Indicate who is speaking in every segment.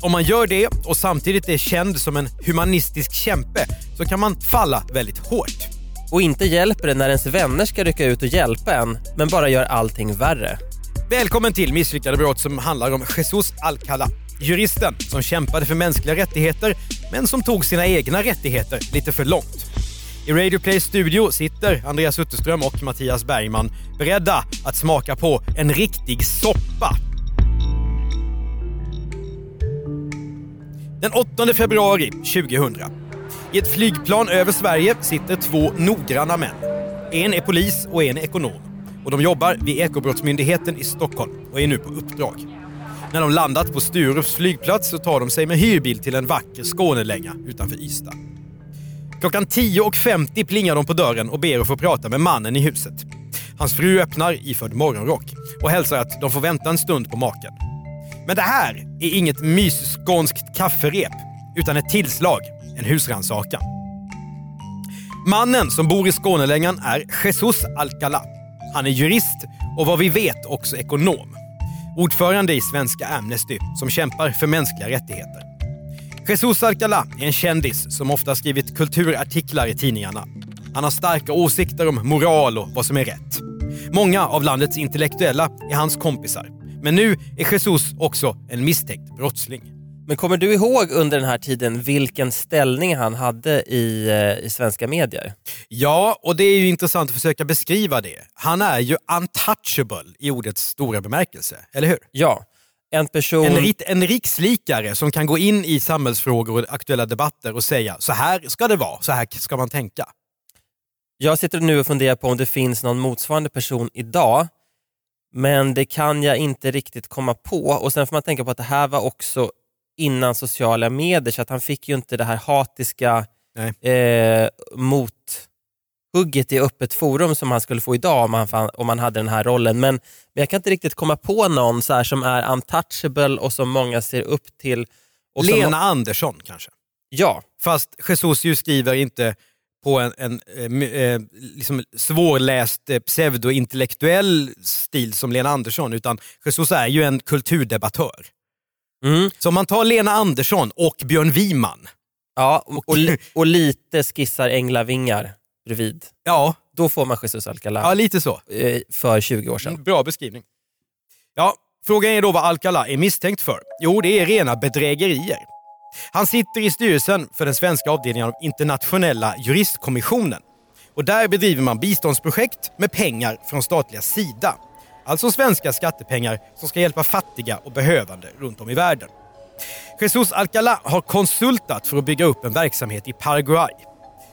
Speaker 1: Om man gör det och samtidigt är känd som en humanistisk kämpe så kan man falla väldigt hårt.
Speaker 2: Och inte hjälper det när ens vänner ska rycka ut och hjälpa en, men bara gör allting värre.
Speaker 1: Välkommen till Misslyckade brott som handlar om Jesus Alcala. Juristen som kämpade för mänskliga rättigheter men som tog sina egna rättigheter lite för långt. I Radio Plays studio sitter Andreas Utterström och Mattias Bergman beredda att smaka på en riktig soppa. Den 8 februari 2000. I ett flygplan över Sverige sitter två noggranna män. En är polis och en är ekonom. Och de jobbar vid Ekobrottsmyndigheten i Stockholm och är nu på uppdrag. När de landat på Sturups flygplats så tar de sig med hyrbil till en vacker Skånelänga utanför Ystad. Klockan 10.50 plingar de på dörren och ber att få prata med mannen i huset. Hans fru öppnar iförd morgonrock och hälsar att de får vänta en stund på maken. Men det här är inget mysskånskt kafferep, utan ett tillslag, en husrannsakan. Mannen som bor i Skånelängan är Jesus Alcala. Han är jurist och vad vi vet också ekonom. Ordförande i Svenska Amnesty som kämpar för mänskliga rättigheter. Jesus Alcala är en kändis som ofta skrivit kulturartiklar i tidningarna. Han har starka åsikter om moral och vad som är rätt. Många av landets intellektuella är hans kompisar. Men nu är Jesus också en misstänkt brottsling.
Speaker 2: Men kommer du ihåg under den här tiden vilken ställning han hade i, eh, i svenska medier?
Speaker 1: Ja, och det är ju intressant att försöka beskriva det. Han är ju untouchable i ordets stora bemärkelse, eller hur?
Speaker 2: Ja, en person...
Speaker 1: En, en rikslikare som kan gå in i samhällsfrågor och aktuella debatter och säga så här ska det vara, så här ska man tänka.
Speaker 2: Jag sitter nu och funderar på om det finns någon motsvarande person idag, men det kan jag inte riktigt komma på. Och Sen får man tänka på att det här var också innan sociala medier, så att han fick ju inte det här hatiska eh, mothugget i öppet forum som han skulle få idag om han, fann, om han hade den här rollen. Men, men jag kan inte riktigt komma på någon så här som är untouchable och som många ser upp till. Och som-
Speaker 1: Lena Andersson kanske?
Speaker 2: Ja.
Speaker 1: Fast Jesus ju skriver inte på en, en eh, eh, liksom svårläst eh, pseudointellektuell stil som Lena Andersson, utan Jesus är ju en kulturdebattör.
Speaker 2: Mm.
Speaker 1: Så om man tar Lena Andersson och Björn Wiman,
Speaker 2: Ja, och, och, och lite skissar änglavingar bredvid.
Speaker 1: ja,
Speaker 2: Då får man Jesus Alcala
Speaker 1: ja lite så.
Speaker 2: eh, för 20 år sedan.
Speaker 1: Bra beskrivning. Ja, frågan är då vad Alcala är misstänkt för. Jo, det är rena bedrägerier. Han sitter i styrelsen för den svenska avdelningen av Internationella juristkommissionen. Och där bedriver man biståndsprojekt med pengar från statliga sida. Alltså svenska skattepengar som ska hjälpa fattiga och behövande runt om i världen. Jesus Alcala har konsultat för att bygga upp en verksamhet i Paraguay.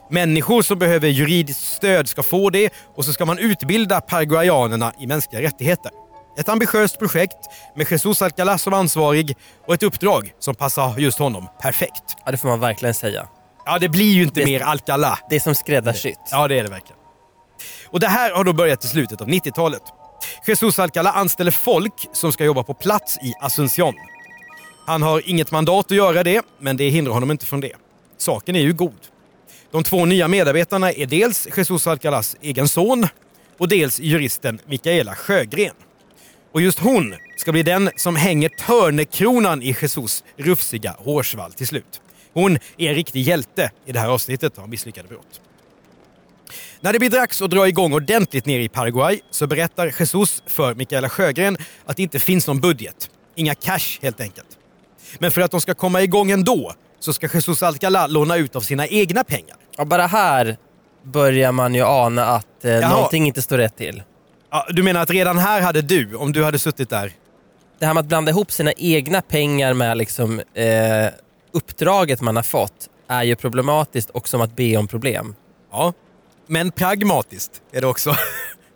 Speaker 1: Människor som behöver juridiskt stöd ska få det och så ska man utbilda paraguayanerna i mänskliga rättigheter. Ett ambitiöst projekt med Jesus Alcala som ansvarig och ett uppdrag som passar just honom perfekt.
Speaker 2: Ja, det får man verkligen säga.
Speaker 1: Ja, det blir ju inte
Speaker 2: Det-
Speaker 1: mer Alcala.
Speaker 2: Det är som skräddarsytt.
Speaker 1: Ja, det är det verkligen. Och det här har då börjat i slutet av 90-talet. Jesus Alcala anställer folk som ska jobba på plats i Asunción. Han har inget mandat att göra det, men det hindrar honom inte från det. Saken är ju god. De två nya medarbetarna är dels Jesus Alcalas egen son och dels juristen Mikaela Sjögren. Och just hon ska bli den som hänger törnekronan i Jesus rufsiga hårsvall till slut. Hon är en riktig hjälte i det här avsnittet av Misslyckade brott. När det blir dags att dra igång ordentligt ner i Paraguay så berättar Jesus för Mikaela Sjögren att det inte finns någon budget. Inga cash helt enkelt. Men för att de ska komma igång ändå så ska Jesus Alcala låna ut av sina egna pengar.
Speaker 2: Ja, bara här börjar man ju ana att eh,
Speaker 1: Jaha.
Speaker 2: någonting inte står rätt till.
Speaker 1: Ja, du menar att redan här hade du, om du hade suttit där,
Speaker 2: Det här med att blanda ihop sina egna pengar med liksom, eh, uppdraget man har fått är ju problematiskt och som att be om problem.
Speaker 1: ja. Men pragmatiskt är det också.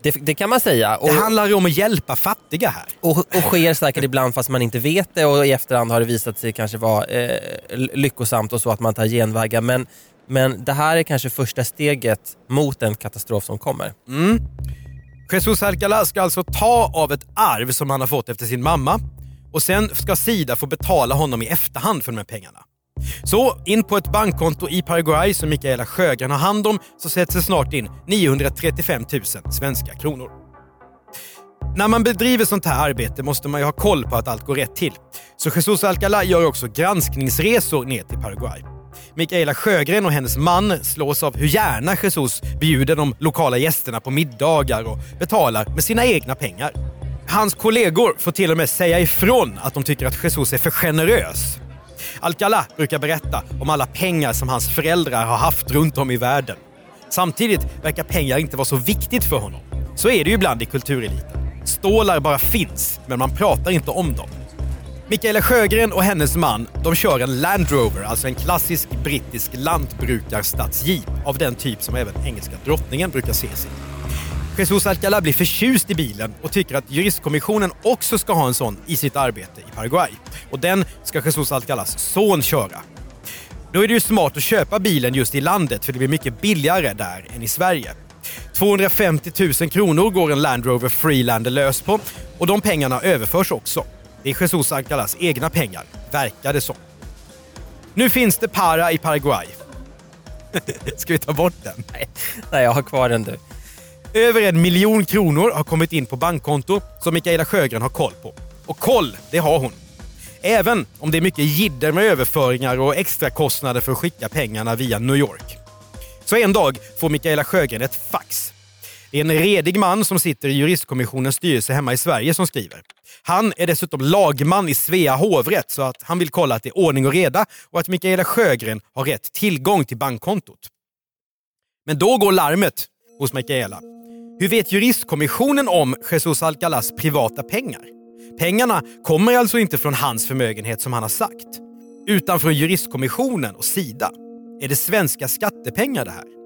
Speaker 2: Det, det kan man säga. Och,
Speaker 1: Det handlar ju om att hjälpa fattiga här.
Speaker 2: och, och sker säkert ibland fast man inte vet det och i efterhand har det visat sig kanske vara eh, lyckosamt och så att man tar genvägar. Men, Men det här är kanske första steget mot en katastrof som kommer.
Speaker 1: Jesus Alcalá ska alltså ta av ett arv som han har fått efter sin mamma och sen ska Sida få betala honom i efterhand för de här pengarna. Så in på ett bankkonto i Paraguay som Mikaela Sjögren har hand om så sätts det snart in 935 000 svenska kronor. När man bedriver sånt här arbete måste man ju ha koll på att allt går rätt till. Så Jesus Alcalá gör också granskningsresor ner till Paraguay. Mikaela Sjögren och hennes man slås av hur gärna Jesus bjuder de lokala gästerna på middagar och betalar med sina egna pengar. Hans kollegor får till och med säga ifrån att de tycker att Jesus är för generös. Alcalá brukar berätta om alla pengar som hans föräldrar har haft runt om i världen. Samtidigt verkar pengar inte vara så viktigt för honom. Så är det ju ibland i kultureliten. Stålar bara finns, men man pratar inte om dem. Mikaela Sjögren och hennes man de kör en Land Rover, alltså en klassisk brittisk lantbrukarstadsjeep av den typ som även engelska drottningen brukar ses i. Jesus Alcalá blir förtjust i bilen och tycker att juristkommissionen också ska ha en sån i sitt arbete i Paraguay. Och den ska Jesus Alcalás son köra. Då är det ju smart att köpa bilen just i landet för det blir mycket billigare där än i Sverige. 250 000 kronor går en Land Rover Freelander lös på och de pengarna överförs också. Det är Jesus Alcalás egna pengar, verkar det som. Nu finns det para i Paraguay. Ska vi ta bort den?
Speaker 2: Nej, jag har kvar den du.
Speaker 1: Över en miljon kronor har kommit in på bankkonto som Mikaela Sjögren har koll på. Och koll, det har hon. Även om det är mycket jidder med överföringar och extra kostnader för att skicka pengarna via New York. Så en dag får Mikaela Sjögren ett fax. Det är en redig man som sitter i juristkommissionens styrelse hemma i Sverige som skriver. Han är dessutom lagman i Svea hovrätt så att han vill kolla att det är ordning och reda och att Mikaela Sjögren har rätt tillgång till bankkontot. Men då går larmet hos Mikaela. Hur vet juristkommissionen om Jesus Alcalas privata pengar? Pengarna kommer alltså inte från hans förmögenhet som han har sagt, utan från juristkommissionen och Sida. Är det svenska skattepengar det här?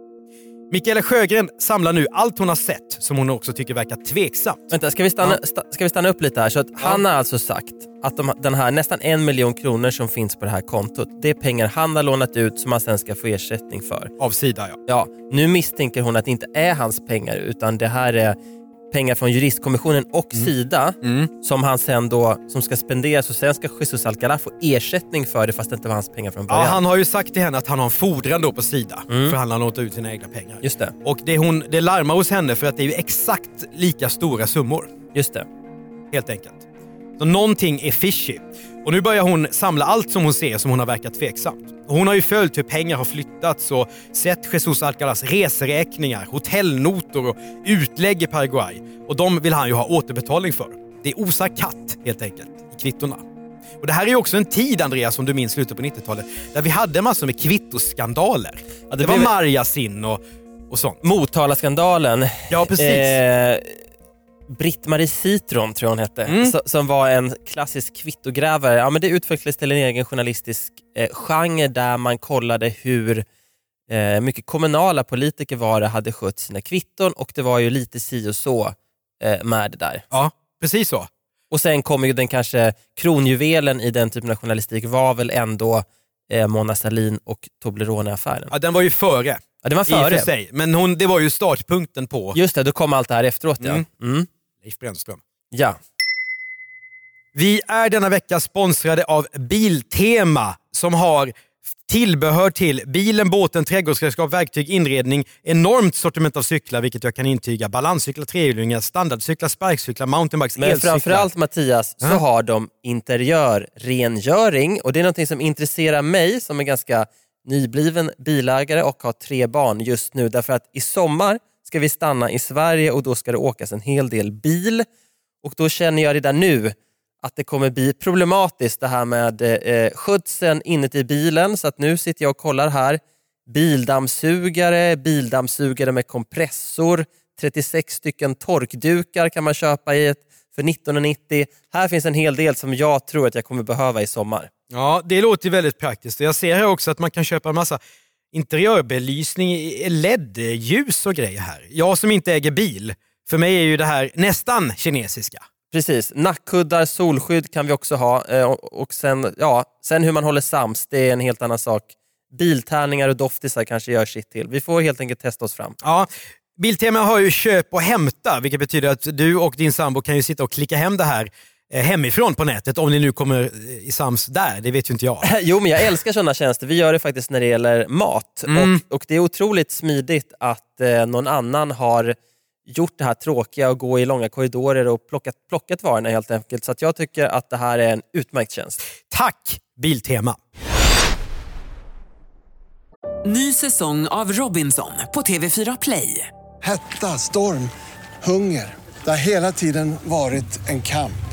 Speaker 1: Mikaela Sjögren samlar nu allt hon har sett som hon också tycker verkar tveksamt.
Speaker 2: Vänta, ska vi stanna, sta, ska vi stanna upp lite här? Så att Han har alltså sagt att de, den här nästan en miljon kronor som finns på det här kontot, det är pengar han har lånat ut som han sen ska få ersättning för.
Speaker 1: Av Sida ja.
Speaker 2: Ja, nu misstänker hon att det inte är hans pengar utan det här är pengar från juristkommissionen och Sida som han sen då som ska spenderas och sen ska Jesus Alcalá få ersättning för det fast det inte var hans pengar från
Speaker 1: ja.
Speaker 2: början.
Speaker 1: Han har ju sagt till henne att han har en fordran då på Sida för han har lånat ut sina egna pengar.
Speaker 2: Just det,
Speaker 1: Och det, hon, det larmar hos henne för att det är ju exakt lika stora summor.
Speaker 2: just det.
Speaker 1: helt enkelt. Så någonting är fishy. Och nu börjar hon samla allt som hon ser som hon har verkat tveksamt. Och hon har ju följt hur pengar har flyttats och sett Jesus Alcalas reseräkningar, hotellnotor och utlägg i Paraguay. Och de vill han ju ha återbetalning för. Det osar katt helt enkelt i kvittorna. Och det här är ju också en tid, Andreas, som du minns slutet på 90-talet, där vi hade massor med kvittoskandaler.
Speaker 2: Ja,
Speaker 1: det
Speaker 2: det
Speaker 1: var
Speaker 2: blev-
Speaker 1: Marjasin och, och sånt.
Speaker 2: Motala-skandalen.
Speaker 1: Ja, precis.
Speaker 2: Eh, Britt-Marie Citron tror jag hon hette,
Speaker 1: Mm.
Speaker 2: so- som var en klassisk kvittogrävare. Ja, men det utvecklades till en egen journalistisk eh, genre där man kollade hur eh, mycket kommunala politiker var det hade skött sina kvitton och det var ju lite si och så eh, med det där.
Speaker 1: Ja, precis så.
Speaker 2: Och sen kommer ju den kanske kronjuvelen i den typen av journalistik var väl ändå eh, Mona Sahlin och Toblerone-affären.
Speaker 1: Ja, den var ju före.
Speaker 2: Ja, det var
Speaker 1: I och
Speaker 2: före.
Speaker 1: för sig. Men hon, det var ju startpunkten på
Speaker 2: Just det, då kom allt det här efteråt ja.
Speaker 1: Mm. Leif Brännström.
Speaker 2: Ja.
Speaker 1: Vi är denna vecka sponsrade av Biltema som har tillbehör till bilen, båten, trädgårdsredskap, verktyg, inredning, enormt sortiment av cyklar vilket jag kan intyga. Balanscyklar, trehjulingar, standardcyklar, sparkcyklar, mountainbikes,
Speaker 2: Men
Speaker 1: elcyklar.
Speaker 2: framförallt Mattias så har de interiörrengöring och det är något som intresserar mig som är ganska nybliven bilägare och har tre barn just nu därför att i sommar ska vi stanna i Sverige och då ska det åkas en hel del bil och då känner jag redan nu att det kommer bli problematiskt det här med eh, skötseln inuti bilen så att nu sitter jag och kollar här bildammsugare, bildammsugare med kompressor, 36 stycken torkdukar kan man köpa i ett för 1990. Här finns en hel del som jag tror att jag kommer behöva i sommar.
Speaker 1: Ja, det låter ju väldigt praktiskt. Jag ser här också att man kan köpa en massa interiörbelysning, LED-ljus och grejer här. Jag som inte äger bil, för mig är ju det här nästan kinesiska.
Speaker 2: Precis, nackkuddar, solskydd kan vi också ha eh, och sen, ja, sen hur man håller sams, det är en helt annan sak. biltärningar och doftisar kanske gör sitt till. Vi får helt enkelt testa oss fram.
Speaker 1: Ja, Biltema har ju köp och hämta, vilket betyder att du och din sambo kan ju sitta och klicka hem det här hemifrån på nätet om ni nu kommer eh, i sams där. Det vet ju inte jag.
Speaker 2: Jo, men jag älskar sådana tjänster. Vi gör det faktiskt när det gäller mat.
Speaker 1: Mm.
Speaker 2: Och, och Det är otroligt smidigt att eh, någon annan har gjort det här tråkiga och gå i långa korridorer och plockat, plockat varorna helt enkelt. Så att jag tycker att det här är en utmärkt tjänst.
Speaker 1: Tack Biltema!
Speaker 3: Ny säsong av Robinson på TV4 Play.
Speaker 4: Hetta, storm, hunger. Det har hela tiden varit en kamp.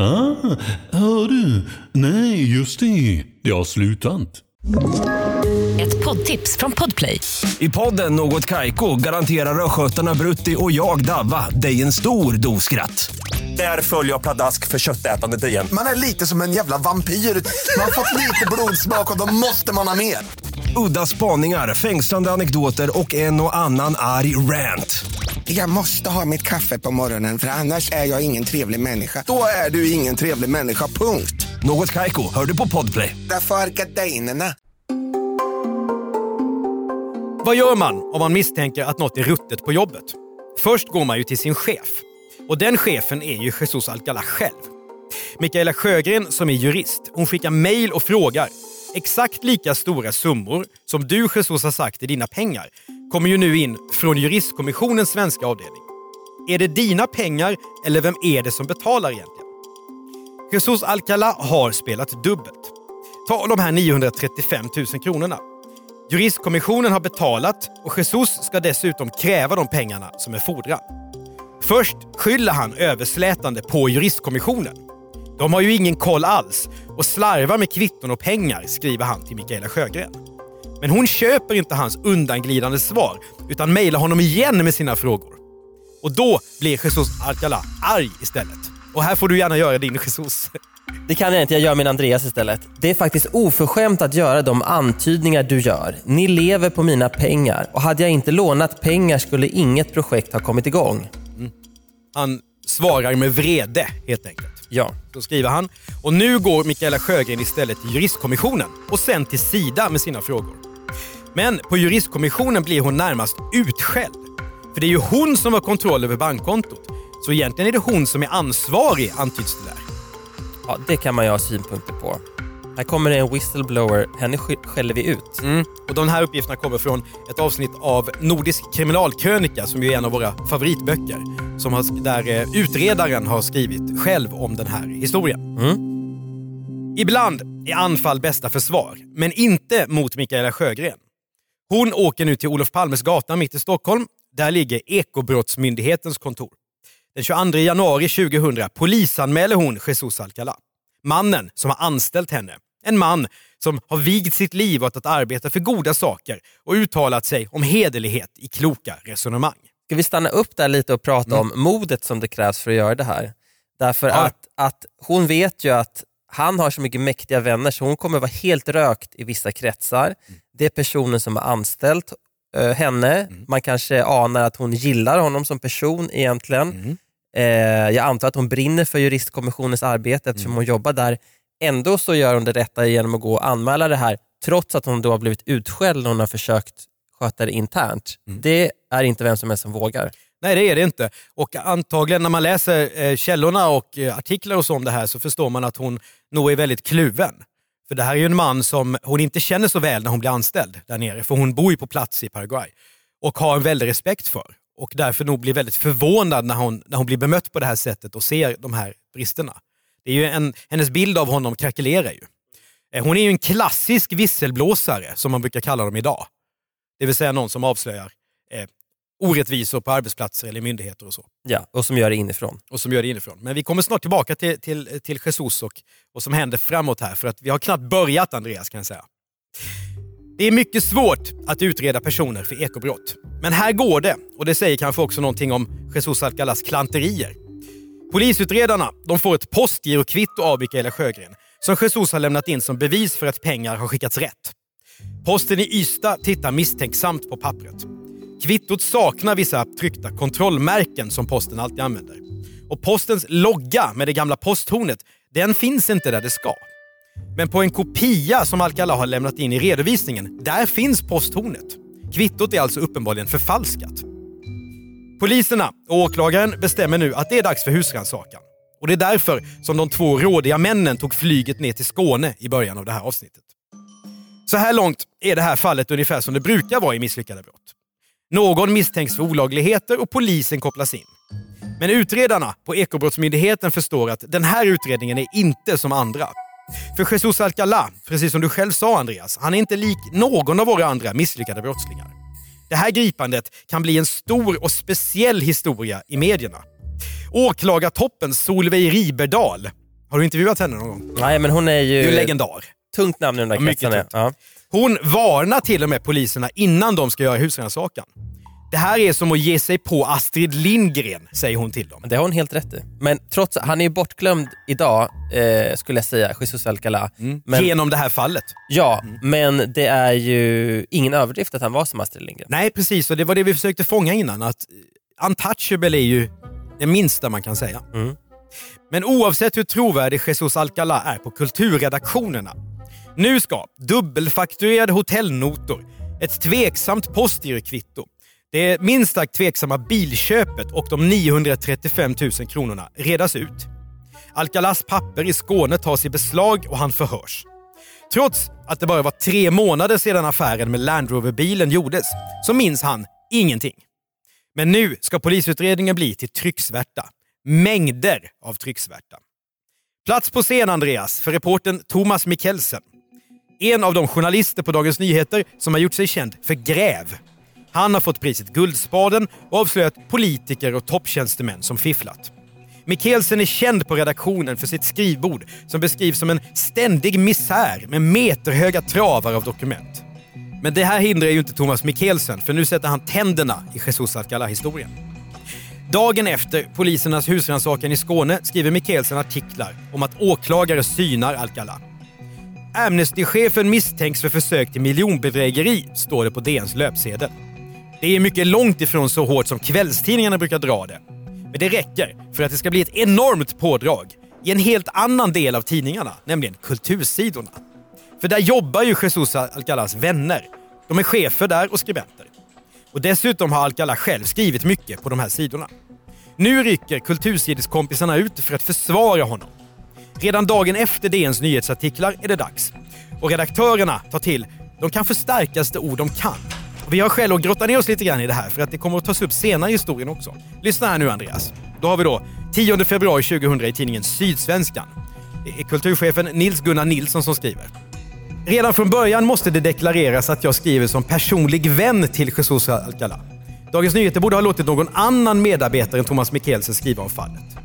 Speaker 5: Ah, hör du? Nej, just det. Det har slutat.
Speaker 6: Ett poddtips från Podplay.
Speaker 7: I podden Något Kaiko garanterar östgötarna Brutti och jag, Davva, dig en stor dos skratt. Där följer jag pladask för köttätandet igen.
Speaker 8: Man är lite som en jävla vampyr. Man har fått lite blodsmak och då måste man ha mer.
Speaker 7: Udda spaningar, fängslande anekdoter och en och annan arg rant.
Speaker 8: Jag måste ha mitt kaffe på morgonen för annars är jag ingen trevlig människa. Då är du ingen trevlig människa, punkt.
Speaker 7: Något Kaiko, hör du på Podplay.
Speaker 8: Därför är gardinerna.
Speaker 1: Vad gör man om man misstänker att något är ruttet på jobbet? Först går man ju till sin chef. Och den chefen är ju Jesus Alcalá själv. Mikaela Sjögren som är jurist, hon skickar mejl och frågar. Exakt lika stora summor som du Jesus har sagt är dina pengar kommer ju nu in från juristkommissionens svenska avdelning. Är det dina pengar eller vem är det som betalar egentligen? Jesus Alcala har spelat dubbelt. Ta de här 935 000 kronorna. Juristkommissionen har betalat och Jesus ska dessutom kräva de pengarna som är fordran. Först skyller han överslätande på juristkommissionen. De har ju ingen koll alls och slarvar med kvitton och pengar, skriver han till Mikaela Sjögren. Men hon köper inte hans undanglidande svar utan mejlar honom igen med sina frågor. Och då blir Jesus Alcalá arg istället. Och här får du gärna göra din Jesus.
Speaker 2: Det kan jag inte, jag gör min Andreas istället. Det är faktiskt oförskämt att göra de antydningar du gör. Ni lever på mina pengar och hade jag inte lånat pengar skulle inget projekt ha kommit igång.
Speaker 1: Han svarar med vrede helt enkelt.
Speaker 2: Ja.
Speaker 1: Då skriver han. Och nu går Mikaela Sjögren istället till juristkommissionen och sen till Sida med sina frågor. Men på juristkommissionen blir hon närmast utskälld. För det är ju hon som har kontroll över bankkontot. Så egentligen är det hon som är ansvarig, antyds det där.
Speaker 2: ja, det kan man ju ha synpunkter på. Här kommer en whistleblower, henne sk- skäller vi ut.
Speaker 1: Mm. Och de här uppgifterna kommer från ett avsnitt av Nordisk kriminalkrönika som ju är en av våra favoritböcker. Som har, där eh, utredaren har skrivit själv om den här historien. Ibland är anfall bästa försvar, men inte mot Mikaela Sjögren. Hon åker nu till Olof Palmes gata mitt i Stockholm. Där ligger Ekobrottsmyndighetens kontor. Den 22 januari 2000 polisanmäler hon Jesus Alcalá. Mannen som har anställt henne. En man som har vigt sitt liv åt att arbeta för goda saker och uttalat sig om hederlighet i kloka resonemang.
Speaker 2: Ska vi stanna upp där lite och prata om modet som det krävs för att göra det här? Därför
Speaker 1: Ja.
Speaker 2: att, att hon vet ju att han har så mycket mäktiga vänner så hon kommer vara helt rökt i vissa kretsar. Det är personen som har anställt eh, henne. Man kanske anar att hon gillar honom som person egentligen. Eh, jag antar att hon brinner för juristkommissionens arbete eftersom hon jobbar där. Ändå så gör hon det rätta genom att gå och anmäla det här trots att hon då har blivit utskälld när hon har försökt sköta det internt. Det är inte vem som helst som vågar.
Speaker 1: Nej, det är det inte. Och antagligen när man läser eh, källorna och eh, artiklar och så om det här så förstår man att hon nog är väldigt kluven. För det här är ju en man som hon inte känner så väl när hon blir anställd där nere. För hon bor ju på plats i Paraguay. Och har en väldig respekt för. Och därför nog blir väldigt förvånad när hon, när hon blir bemött på det här sättet och ser de här bristerna. Det är ju en, hennes bild av honom krackelerar ju. Eh, Hon är ju en klassisk visselblåsare som man brukar kalla dem idag. Det vill säga någon som avslöjar eh, orättvisor på arbetsplatser eller myndigheter och så.
Speaker 2: Ja, och som gör det inifrån.
Speaker 1: Och som gör det inifrån. Men vi kommer snart tillbaka till, till, till Jesus och vad som händer framåt här. För att vi har knappt börjat Andreas kan jag säga. Det är mycket svårt att utreda personer för ekobrott. Men här går det och det säger kanske också någonting om Jesus Alcalas klanterier. Polisutredarna de får ett postgirokvitto av Mikaela Sjögren som Jesus har lämnat in som bevis för att pengar har skickats rätt. Posten i Ystad tittar misstänksamt på pappret. Kvittot saknar vissa tryckta kontrollmärken som posten alltid använder. Och postens logga med det gamla posthornet, den finns inte där det ska. Men på en kopia som Alcala har lämnat in i redovisningen, där finns posthornet. Kvittot är alltså uppenbarligen förfalskat. Poliserna och åklagaren bestämmer nu att det är dags för husrannsakan. Och det är därför som de två rådiga männen tog flyget ner till Skåne i början av det här avsnittet. Så här långt är det här fallet ungefär som det brukar vara i misslyckade brott. Någon misstänks för olagligheter och polisen kopplas in. Men utredarna på Ekobrottsmyndigheten förstår att den här utredningen är inte som andra. För Jesus Alcalá, precis som du själv sa Andreas, han är inte lik någon av våra andra misslyckade brottslingar. Det här gripandet kan bli en stor och speciell historia i medierna. Åklagartoppen Solveig Riberdal, har du intervjuat henne någon gång?
Speaker 2: Nej, men hon är ju...
Speaker 1: Du är en legendar.
Speaker 2: Tungt namn i de där kretsarna. Ja.
Speaker 1: Hon varnar till och med poliserna innan de ska göra husrannsakan. Det här är som att ge sig på Astrid Lindgren, säger hon till dem.
Speaker 2: Det har hon helt rätt i. Men trots han är ju bortglömd idag, eh, skulle jag säga, Jesus Alcalá. Men,
Speaker 1: Mm. Genom det här fallet.
Speaker 2: Ja, men det är ju ingen överdrift att han var som Astrid Lindgren.
Speaker 1: Nej, precis. Och det var det vi försökte fånga innan. Att untouchable är ju det minsta man kan säga.
Speaker 2: Mm.
Speaker 1: Men oavsett hur trovärdig Jesus Alcalá är på kulturredaktionerna. Nu ska dubbelfakturerade hotellnotor, ett tveksamt postgirokvitto, det minst sagt tveksamma bilköpet och de 935 000 kronorna redas ut. Alcalas papper i Skåne tas i beslag och han förhörs. Trots att det bara var tre månader sedan affären med Land Rover-bilen gjordes så minns han ingenting. Men nu ska polisutredningen bli till trycksvärta. Mängder av trycksvärta. Plats på scen, Andreas, för reporten Thomas Mikkelsen. En av de journalister på Dagens Nyheter som har gjort sig känd för gräv. Han har fått priset Guldspaden och avslöjat politiker och topptjänstemän som fifflat. Mikkelsen är känd på redaktionen för sitt skrivbord som beskrivs som en ständig misär med meterhöga travar av dokument. Men det här hindrar ju inte Thomas Mikkelsen för nu sätter han tänderna i Jesus Alcalá-historien. Dagen efter polisernas husrannsakan i Skåne skriver Mikkelsen artiklar om att åklagare synar Alcalá. Amnesty-chefen misstänks för försök till miljonbedrägeri, står det på DNs löpsedel. Det är mycket långt ifrån så hårt som kvällstidningarna brukar dra det. Men det räcker för att det ska bli ett enormt pådrag i en helt annan del av tidningarna, nämligen kultursidorna. För där jobbar ju Jesus Alcalas vänner. De är chefer där och skribenter. Och dessutom har Alcala själv skrivit mycket på de här sidorna. Nu rycker kultursideskompisarna ut för att försvara honom. Redan dagen efter DNs nyhetsartiklar är det dags. Och redaktörerna tar till de kanske starkaste ord de kan. Vi har skäl att grotta ner oss lite grann i det här för att det kommer att tas upp senare i historien också. Lyssna här nu Andreas. Då har vi då 10 februari 2000 i tidningen Sydsvenskan. Det är kulturchefen Nils Gunnar Nilsson som skriver. Redan från början måste det deklareras att jag skriver som personlig vän till Jesus Alcalá. Dagens Nyheter borde ha låtit någon annan medarbetare än Thomas Mikkelsen skriva om fallet.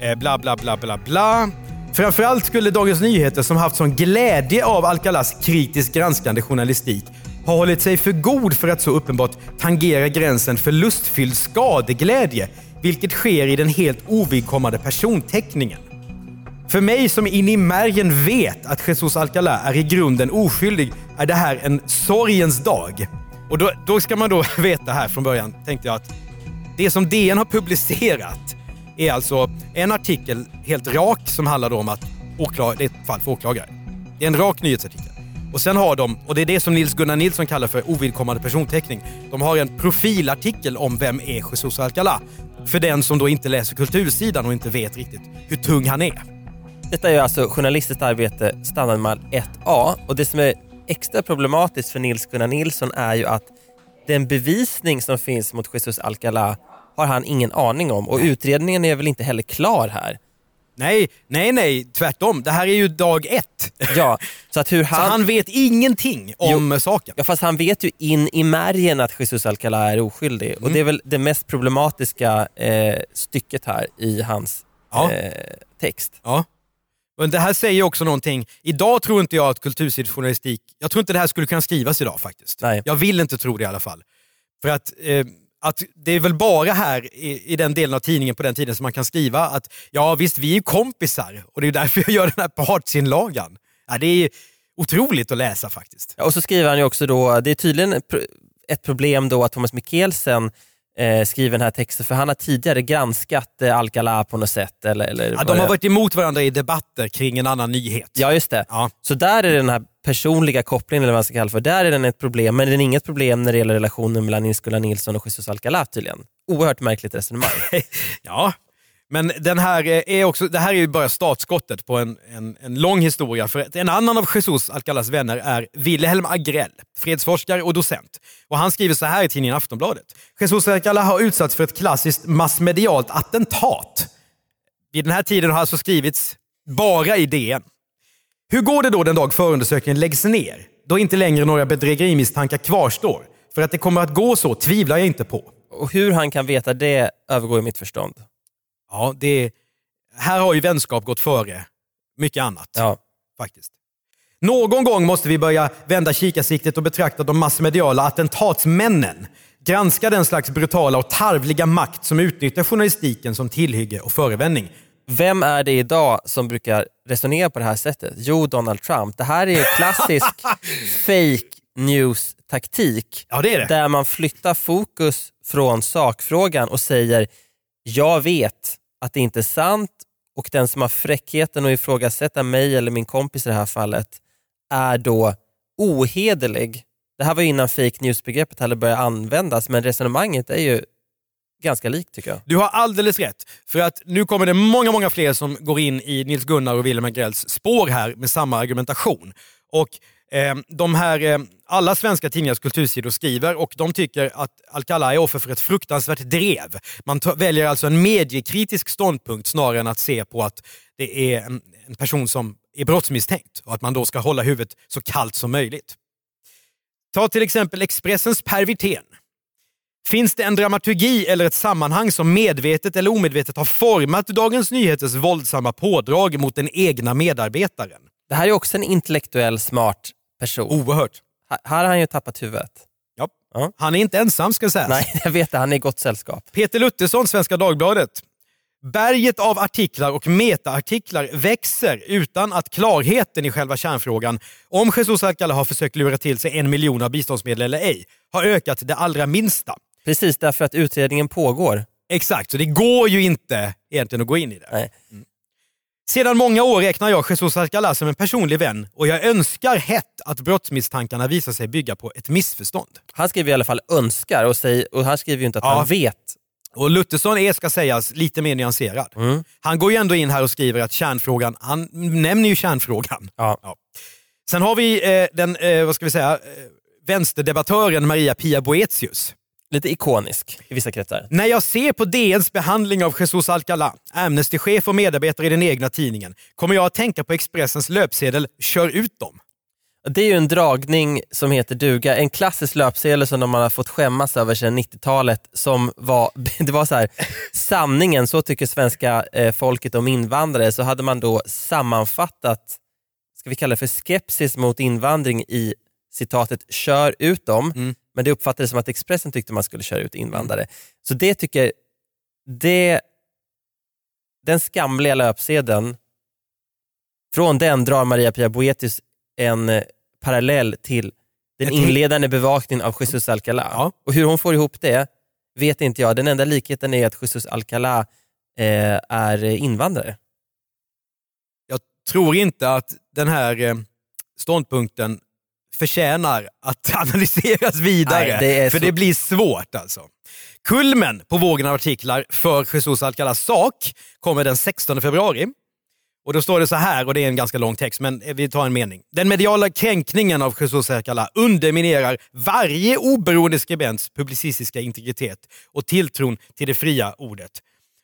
Speaker 1: Eh, bla, bla, bla, bla, bla. Framförallt skulle Dagens Nyheter som haft sån glädje av Alcalas kritiskt granskande journalistik har hållit sig för god för att så uppenbart tangera gränsen för lustfylld skadeglädje, vilket sker i den helt ovidkommande personteckningen. För mig som in i märgen vet att Jesus Alcalá är i grunden oskyldig är det här en sorgens dag. Och då, då ska man då veta här från början, tänkte jag att det som DN har publicerat är alltså en artikel helt rak som handlar om att åklag, det är ett fall för åklagare. Det är en rak nyhetsartikel. Och sen har de, och det är det som Nils Gunnar Nilsson kallar för ovidkommande personteckning, de har en profilartikel om vem är Jesus Alcalá. För den som då inte läser kultursidan och inte vet riktigt hur tung han är.
Speaker 2: Detta är alltså journalistiskt arbete standardmall 1A och det som är extra problematiskt för Nils Gunnar Nilsson är ju att den bevisning som finns mot Jesus Alcalá har han ingen aning om och utredningen är väl inte heller klar här.
Speaker 1: Nej, nej, nej, tvärtom. Det här är ju dag ett.
Speaker 2: Ja, så att hur
Speaker 1: Så
Speaker 2: han...
Speaker 1: han vet ingenting om saken.
Speaker 2: Ja, fast han vet ju in i märgen att Jesus Alcalá är oskyldig och
Speaker 1: Mm.
Speaker 2: det är väl det mest problematiska eh, stycket här i hans
Speaker 1: Ja.
Speaker 2: eh, text.
Speaker 1: Ja. Och det här säger också någonting. Idag tror inte jag att kultursidjournalistik, jag tror inte det här skulle kunna skrivas idag faktiskt.
Speaker 2: Nej.
Speaker 1: Jag vill inte tro det i alla fall. För att, eh, att det är väl bara här i, i den delen av tidningen på den tiden som man kan skriva att ja visst, vi är ju kompisar och det är därför jag gör den här partsinlagan. Ja, det är otroligt att läsa faktiskt.
Speaker 2: Ja, och så skriver han ju också då, det är tydligen ett ett problem då att Thomas Mikkelsen eh, skriver den här texten, för han har tidigare granskat eh, Alcalá på något sätt. Eller, eller
Speaker 1: Ja, de har varit emot varandra i debatter kring en annan nyhet.
Speaker 2: Ja, just det. Så där är den här personliga kopplingen, eller vad man ska kalla för, där är den ett problem, men den är inget problem när det gäller relationen mellan Nils-Gunnar Nilsson och Jesus Alcalá tydligen. Oerhört märkligt resonemang.
Speaker 1: Ja, men den här eh, är också, det här är ju bara startskottet på en, en, en lång historia. För en annan av Jesus Alcalas vänner är Wilhelm Agrell, fredsforskare och docent. Och Han skriver så här i tidningen Aftonbladet. Jesus Alcala har utsatts för ett klassiskt massmedialt attentat. Vid den här tiden har alltså skrivits bara i DN. Hur går det då den dag förundersökningen läggs ner? Då inte längre några bedrägerimisstankar kvarstår. För att det kommer att gå så tvivlar jag inte på.
Speaker 2: Och hur han kan veta det övergår i mitt förstånd.
Speaker 1: Ja, det, här har ju vänskap gått före mycket annat.
Speaker 2: Ja.
Speaker 1: Faktiskt. Någon gång måste vi börja vända kikarsiktet och betrakta de massmediala attentatsmännen. Granska den slags brutala och tarvliga makt som utnyttjar journalistiken som tillhygge och förevändning.
Speaker 2: Vem är det idag som brukar resonera på det här sättet? Jo, Donald Trump. Det här är ju klassisk fake news-taktik.
Speaker 1: Ja, det är det.
Speaker 2: Där man flyttar fokus från sakfrågan och säger jag vet att det inte är sant och den som har fräckheten att ifrågasätta mig eller min kompis i det här fallet är då ohederlig. Det här var ju innan fake news-begreppet hade börjat användas men resonemanget är ju ganska likt tycker jag.
Speaker 1: Du har alldeles rätt. För att nu kommer det många, många fler som går in i Nils Gunnar och Wilhelm Agrells spår här med samma argumentation. Och Ehm, de här, eh, alla svenska tidningars kultursidor skriver och de tycker att Alcala är offer för ett fruktansvärt drev. Man väljer alltså en mediekritisk ståndpunkt snarare än att se på att det är en, en person som är brottsmisstänkt och att man då ska hålla huvudet så kallt som möjligt. Ta till exempel Expressens Per Wirtén. Finns det en dramaturgi eller ett sammanhang som medvetet eller omedvetet har format Dagens Nyheters våldsamma pådrag mot den egna medarbetaren?
Speaker 2: Det här är också en intellektuell smart person.
Speaker 1: Oerhört.
Speaker 2: Här här har han ju tappat huvudet.
Speaker 1: Ja.
Speaker 2: Ja.
Speaker 1: Han är inte ensam ska sägas.
Speaker 2: Nej, jag vet det. Han är i gott sällskap.
Speaker 1: Peter Luthersson, Svenska Dagbladet. Berget av artiklar och metaartiklar växer utan att klarheten i själva kärnfrågan om Jesus Alcala har försökt lura till sig en miljon av biståndsmedel eller ej har ökat det allra minsta.
Speaker 2: Precis, därför att utredningen pågår.
Speaker 1: Exakt, så det går ju inte egentligen att gå in i det.
Speaker 2: Nej.
Speaker 1: Sedan många år räknar jag Jesus Alcala som en personlig vän och jag önskar hett att brottsmisstankarna visar sig bygga på ett missförstånd.
Speaker 2: Han skriver i alla fall önskar och, säger, och han skriver ju inte att
Speaker 1: Ja.
Speaker 2: han vet.
Speaker 1: Och Luthersson är, ska sägas, lite mer nyanserad.
Speaker 2: Mm.
Speaker 1: Han går ju ändå in här och skriver att kärnfrågan, han nämner ju kärnfrågan.
Speaker 2: Ja.
Speaker 1: Sen har vi eh, den, eh, vad ska vi säga, eh, vänsterdebattören Maria Pia Boetius.
Speaker 2: Lite ikonisk i vissa kretsar.
Speaker 1: När jag ser på DNs behandling av Jesus Alcala, Amnesty-chef och medarbetare i den egna tidningen, kommer jag att tänka på Expressens löpsedel “Kör ut dem”.
Speaker 2: Det är ju en dragning som heter duga, en klassisk löpsedel som man har fått skämmas över sedan 90-talet som var, det var så här, sanningen, så tycker svenska eh, folket om invandrare, så hade man då sammanfattat, ska vi kalla det för skepsis mot invandring i citatet kör ut dem, men det uppfattades som att Expressen tyckte man skulle köra ut invandrare. Så det tycker, det, den skamliga löpsedeln, från den drar Maria Pia Boetius en eh, parallell till den inledande bevakningen av Jesus Alcalá.
Speaker 1: Ja.
Speaker 2: Och hur hon får ihop det vet inte jag. Den enda likheten är att Jesus Alcalá eh, är invandrare.
Speaker 1: Jag tror inte att den här eh, ståndpunkten förtjänar att analyseras vidare.
Speaker 2: Nej, det
Speaker 1: för
Speaker 2: så-
Speaker 1: det blir svårt alltså. Kulmen på vågen av artiklar för Jesus Alcalas sak kommer den 16 februari. Och Då står det så här, och det är en ganska lång text, men vi tar en mening. Den mediala kränkningen av Jesus Alcala underminerar varje oberoende skribents publicistiska integritet och tilltron till det fria ordet.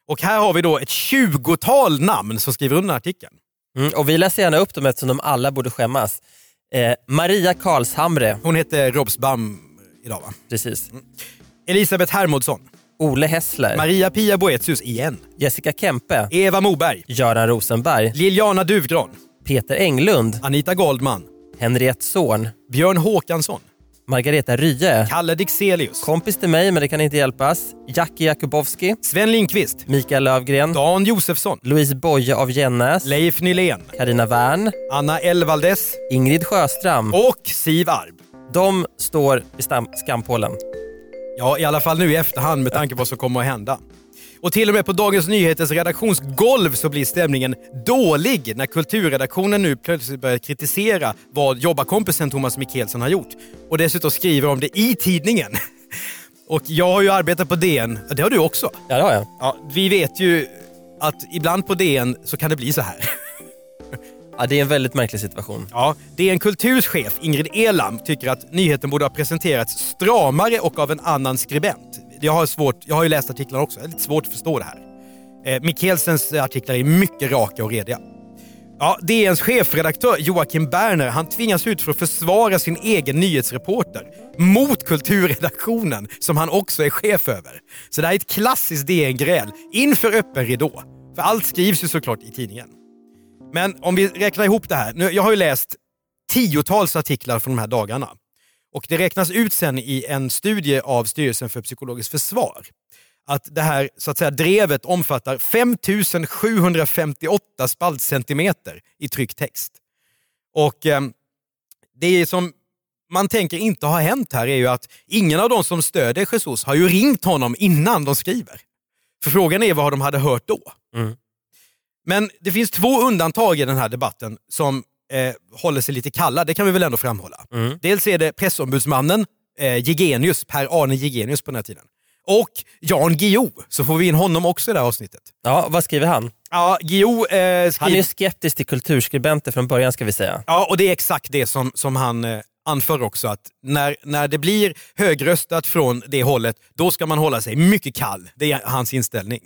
Speaker 1: Och här har vi då ett tjugotal namn som skriver under artikeln.
Speaker 2: Mm, och vi läser gärna upp dem eftersom de alla borde skämmas. Eh, Maria Karlshamre,
Speaker 1: Hon heter Robsbam idag va?
Speaker 2: precis.
Speaker 1: Elisabeth Hermodsson,
Speaker 2: Ole Hessler,
Speaker 1: Maria-Pia Boetius igen.
Speaker 2: Jessica Kempe,
Speaker 1: Eva Moberg.
Speaker 2: Göran Rosenberg,
Speaker 1: Liliana Duvgran.
Speaker 2: Peter Englund,
Speaker 1: Anita Goldman.
Speaker 2: Henriette Zorn,
Speaker 1: Björn Håkansson.
Speaker 2: Margareta Rye,
Speaker 1: Kalle Dixelius.
Speaker 2: kompis till mig men det kan inte hjälpas, Jackie Jakubowski,
Speaker 1: Sven Lindqvist.
Speaker 2: Mikael Lövgren,
Speaker 1: Dan Josefsson.
Speaker 2: Louise Boye av Gennäs,
Speaker 1: Leif Nylén.
Speaker 2: Carina Wern,
Speaker 1: Anna Elvaldes.
Speaker 2: Ingrid Sjöström.
Speaker 1: Och Siv Arb.
Speaker 2: De står i skampålen.
Speaker 1: Ja, i alla fall nu i efterhand med tanke på vad som kommer att hända. Och till och med på Dagens Nyheters redaktionsgolv så blir stämningen dålig när kulturredaktionen nu plötsligt börjar kritisera vad jobbarkompisen Thomas Mikkelsen har gjort. Och dessutom skriver om det i tidningen. Och jag har ju arbetat på DN, det har du också.
Speaker 2: Ja, det har jag.
Speaker 1: Ja, vi vet ju att ibland på DN så kan det bli så här.
Speaker 2: Ja, det är en väldigt märklig situation.
Speaker 1: Ja, DN Kulturs chef Ingrid Elam tycker att nyheten borde ha presenterats stramare och av en annan skribent. Jag har, svårt, jag har ju läst artiklarna också, det är lite svårt att förstå det här. Eh, Mikkelsens artiklar är mycket raka och rediga. Ja, DNs chefredaktör Joakim Berner han tvingas ut för att försvara sin egen nyhetsreporter mot kulturredaktionen som han också är chef över. Så det här är ett klassiskt DN-gräl inför öppen ridå. För allt skrivs ju såklart i tidningen. Men om vi räknar ihop det här. Nu, jag har ju läst tiotals artiklar från de här dagarna. Och det räknas ut sen i en studie av Styrelsen för psykologiskt försvar att det här så att säga, drevet omfattar 5758 spaltcentimeter i tryckt text. Och eh, det som man tänker inte har hänt här är ju att ingen av de som stöder Jesus har ju ringt honom innan de skriver. För frågan är vad de hade hört då.
Speaker 2: Mm.
Speaker 1: Men det finns två undantag i den här debatten som eh, håller sig lite kalla, det kan vi väl ändå framhålla.
Speaker 2: Mm.
Speaker 1: Dels är det pressombudsmannen eh, Jigenius, Per-Arne Jigenius på den här tiden. Och Jan Guillou, så får vi in honom också i det här avsnittet.
Speaker 2: Ja, vad skriver han?
Speaker 1: Ja, Guillou eh,
Speaker 2: Han
Speaker 1: skriver...
Speaker 2: är skeptisk till kulturskribenter från början ska vi säga.
Speaker 1: Ja, och det är exakt det som, som han eh, anför också. Att när, när det blir högröstat från det hållet, då ska man hålla sig mycket kall. Det är hans inställning.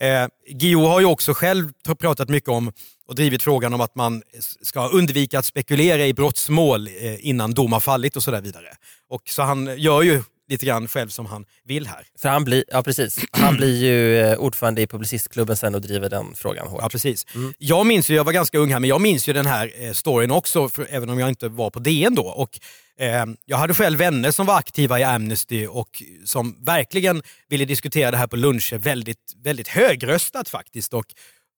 Speaker 1: Eh, Guillou har ju också själv pratat mycket om och drivit frågan om att man ska undvika att spekulera i brottsmål eh, innan dom har fallit och så där vidare. Och så han gör ju lite grann själv som han vill här.
Speaker 2: För han blir, ja precis, han blir ju eh, ordförande i Publicistklubben sen och driver den frågan hårt.
Speaker 1: Ja, precis. Jag minns ju, jag var ganska ung här, men jag minns ju den här eh, storyn också, för, även om jag inte var på DN då. Och, Ehm, jag hade själv vänner som var aktiva i Amnesty och som verkligen ville diskutera det här på luncher väldigt, väldigt högröstat faktiskt. Och,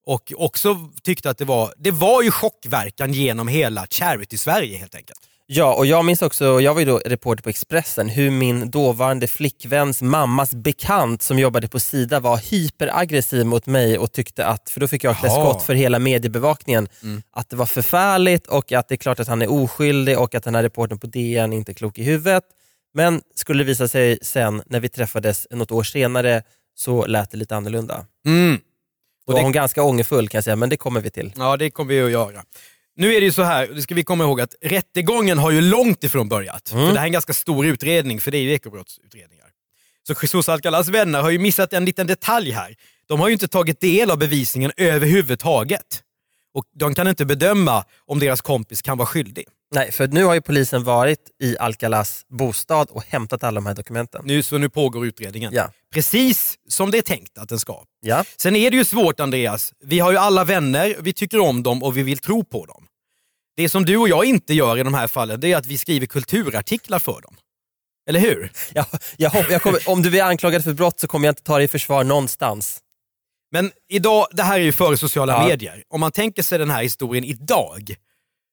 Speaker 1: och också tyckte att det var, det var ju chockverkan genom hela Charity-Sverige helt enkelt.
Speaker 2: Ja, och jag minns också, jag var ju då reporter på Expressen, hur min dåvarande flickväns mammas bekant som jobbade på Sida var hyperaggressiv mot mig och tyckte att, för då fick jag klä skott för hela mediebevakningen,
Speaker 1: Mm.
Speaker 2: att det var förfärligt och att det är klart att han är oskyldig och att den här reportern på DN inte är klok i huvudet. Men skulle det visa sig sen när vi träffades något år senare så lät det lite annorlunda.
Speaker 1: Mm.
Speaker 2: Då var hon ganska ångerfull kan jag säga, men det kommer vi till.
Speaker 1: Ja, det kommer vi att göra. Nu är det ju så här, det ska vi komma ihåg att rättegången har ju långt ifrån börjat.
Speaker 2: Mm.
Speaker 1: För det här är en ganska stor utredning, för det är ju ekobrottsutredningar. Så Jesus Alcalas vänner har ju missat en liten detalj här. De har ju inte tagit del av bevisningen överhuvudtaget. Och de kan inte bedöma om deras kompis kan vara skyldig.
Speaker 2: Nej, för nu har ju polisen varit i Alcalas bostad och hämtat alla de här dokumenten.
Speaker 1: Nu, så nu pågår utredningen.
Speaker 2: Ja.
Speaker 1: Precis som det är tänkt att den ska.
Speaker 2: Ja.
Speaker 1: Sen är det ju svårt Andreas. Vi har ju alla vänner, vi tycker om dem och vi vill tro på dem. Det som du och jag inte gör i de här fallen, det är att vi skriver kulturartiklar för dem. Eller hur?
Speaker 2: Jag, jag, jag kommer, om du blir anklagad för brott så kommer jag inte ta dig i försvar någonstans.
Speaker 1: Men idag, det här är ju före sociala
Speaker 2: Ja.
Speaker 1: medier. Om man tänker sig den här historien idag,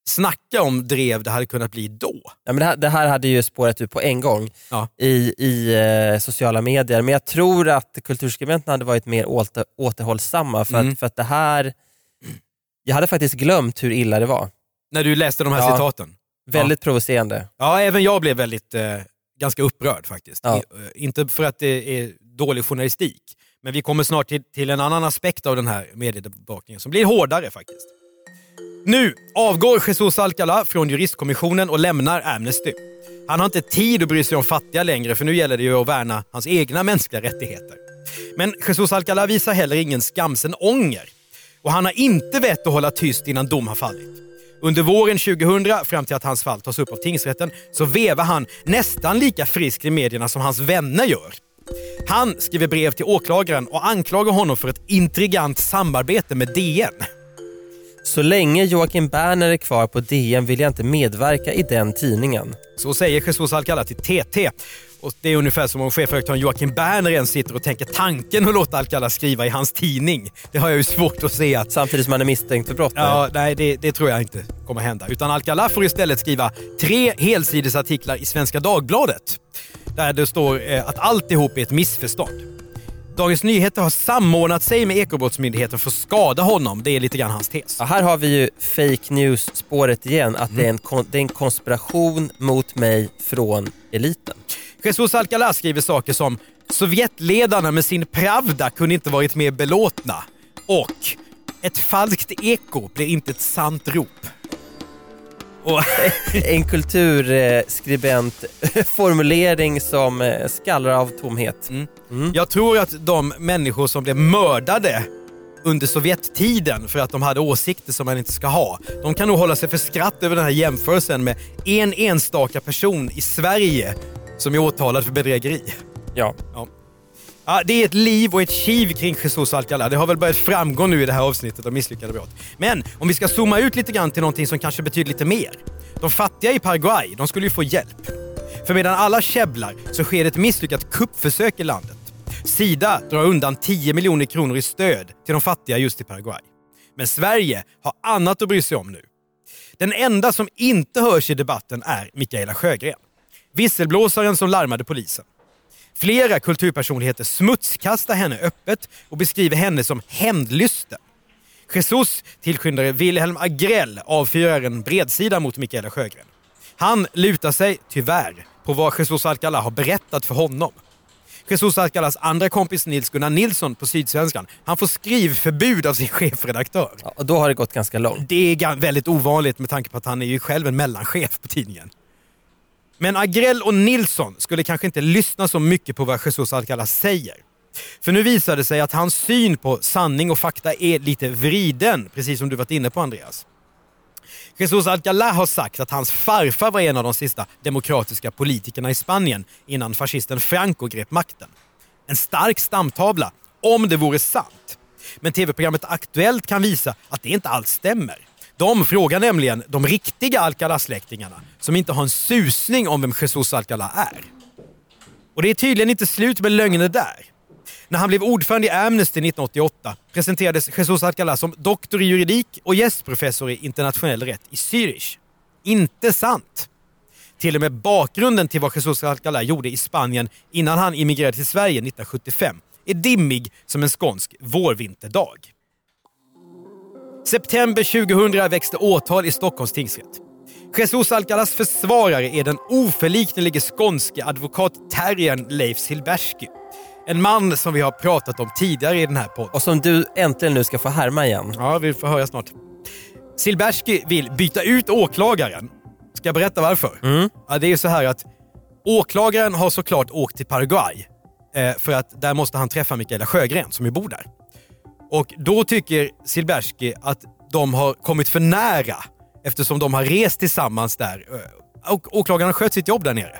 Speaker 1: snacka om drev det hade kunnat bli då.
Speaker 2: Ja, men det, här, det här hade ju spårat ut på en gång
Speaker 1: Ja.
Speaker 2: i, i eh, sociala medier, men jag tror att kulturskribenterna hade varit mer åter, återhållsamma för,
Speaker 1: Mm.
Speaker 2: att, för att det här... Jag hade faktiskt glömt hur illa det var.
Speaker 1: När du läste de här
Speaker 2: Ja.
Speaker 1: citaten.
Speaker 2: Väldigt provocerande.
Speaker 1: Ja, även jag blev väldigt, eh, ganska upprörd faktiskt.
Speaker 2: Ja.
Speaker 1: I, eh, inte för att det är dålig journalistik, men vi kommer snart till, till en annan aspekt av den här mediebevakningen som blir hårdare faktiskt. Nu avgår Jesus Alcala från juristkommissionen och lämnar Amnesty. Han har inte tid att bry sig om fattiga längre för nu gäller det ju att värna hans egna mänskliga rättigheter. Men Jesus Alcala visar heller ingen skamsen ånger. Och han har inte vett att hålla tyst innan dom har fallit. Under våren 2000, fram till att hans fall tas upp av tingsrätten, så vevar han nästan lika friskt i medierna som hans vänner gör. Han skriver brev till åklagaren och anklagar honom för ett intrigant samarbete med DN.
Speaker 2: Så länge Joakim Berner är kvar på DN vill jag inte medverka i den tidningen.
Speaker 1: Så säger Jesus Alcala till TT. Och det är ungefär som om chefredaktören Joakim Berner ens sitter och tänker tanken att låta Alcala skriva i hans tidning. Det har jag ju svårt att se att...
Speaker 2: Samtidigt som han är misstänkt för brott.
Speaker 1: Ja, nej, det, det tror jag inte kommer hända. Utan Alcala får istället skriva tre helsidesartiklar i Svenska Dagbladet. Där det står eh, att alltihop är ett missförstånd. Dagens Nyheter har samordnat sig med Ekobrottsmyndigheten för att skada honom. Det är lite grann hans tes.
Speaker 2: Ja, här har vi ju fake news-spåret igen, att
Speaker 1: Mm.
Speaker 2: det, är en det är en konspiration mot mig från eliten.
Speaker 1: Jesus Alcalá skriver saker som “Sovjetledarna med sin Pravda kunde inte varit mer belåtna” och “Ett falskt eko blir inte ett sant rop”. Och
Speaker 2: En kulturskribent formulering som eh, skallrar av tomhet.
Speaker 1: Mm. Jag tror att de människor som blev mördade under Sovjettiden för att de hade åsikter som man inte ska ha. De kan nog hålla sig för skratt över den här jämförelsen med en enstaka person i Sverige som är åtalad för bedrägeri.
Speaker 2: Ja.
Speaker 1: Ja. Ja, det är ett liv och ett kiv kring Jesus Alcalá. Det har väl börjat framgå nu i det här avsnittet av misslyckade brott. Men om vi ska zooma ut lite grann till någonting som kanske betyder lite mer. De fattiga i Paraguay, de skulle ju få hjälp. För medan alla käbblar så sker det ett misslyckat kuppförsök i landet. Sida drar undan 10 miljoner kronor i stöd till de fattiga just i Paraguay. Men Sverige har annat att bry sig om nu. Den enda som inte hörs i debatten är Mikaela Sjögren. Visselblåsaren som larmade polisen. Flera kulturpersonligheter smutskastar henne öppet och beskriver henne som hämndlysten. Jesus tillskyndare Wilhelm Agrell avfyrar en bredsida mot Mikaela Sjögren. Han lutar sig, tyvärr, på vad Jesus Alcalá har berättat för honom. Jesus Alcalas andra kompis Nils Gunnar Nilsson på Sydsvenskan, han får skrivförbud av sin chefredaktör.
Speaker 2: Ja, och då har det gått ganska långt.
Speaker 1: Det är väldigt ovanligt med tanke på att han är ju själv en mellanchef på tidningen. Men Agrell och Nilsson skulle kanske inte lyssna så mycket på vad Jesus Alcala säger. För nu visar det sig att hans syn på sanning och fakta är lite vriden, precis som du varit inne på Andreas. Jesus Alcalá har sagt att hans farfar var en av de sista demokratiska politikerna i Spanien innan fascisten Franco grep makten. En stark stamtavla, om det vore sant. Men tv-programmet Aktuellt kan visa att det inte alls stämmer. De frågar nämligen de riktiga Alcalá-släktingarna som inte har en susning om vem Jesus Alcalá är. Och det är tydligen inte slut med lögner där. När han blev ordförande i Amnesty 1988 presenterades Jesus Alcalá som doktor i juridik och gästprofessor i internationell rätt i Zürich. Inte sant! Till och med bakgrunden till vad Jesus Alcalá gjorde i Spanien innan han immigrerade till Sverige 1975 är dimmig som en skånsk vårvinterdag. September 2000 växte åtal i Stockholms tingsrätt. Jesus Alcalas försvarare är den oförliknelige skånske advokatterriern Leif Silbersky. En man som vi har pratat om tidigare i den här podden.
Speaker 2: Och som du äntligen nu ska få härma igen.
Speaker 1: Ja, vi får höra snart. Silbersky vill byta ut åklagaren. Ska jag berätta varför? Ja, det är så här att åklagaren har såklart åkt till Paraguay eh, för att där måste han träffa Mikaela Sjögren som ju bor där. Och då tycker Silbersky att de har kommit för nära eftersom de har rest tillsammans där. Eh, Och åklagaren har skött sitt jobb där nere.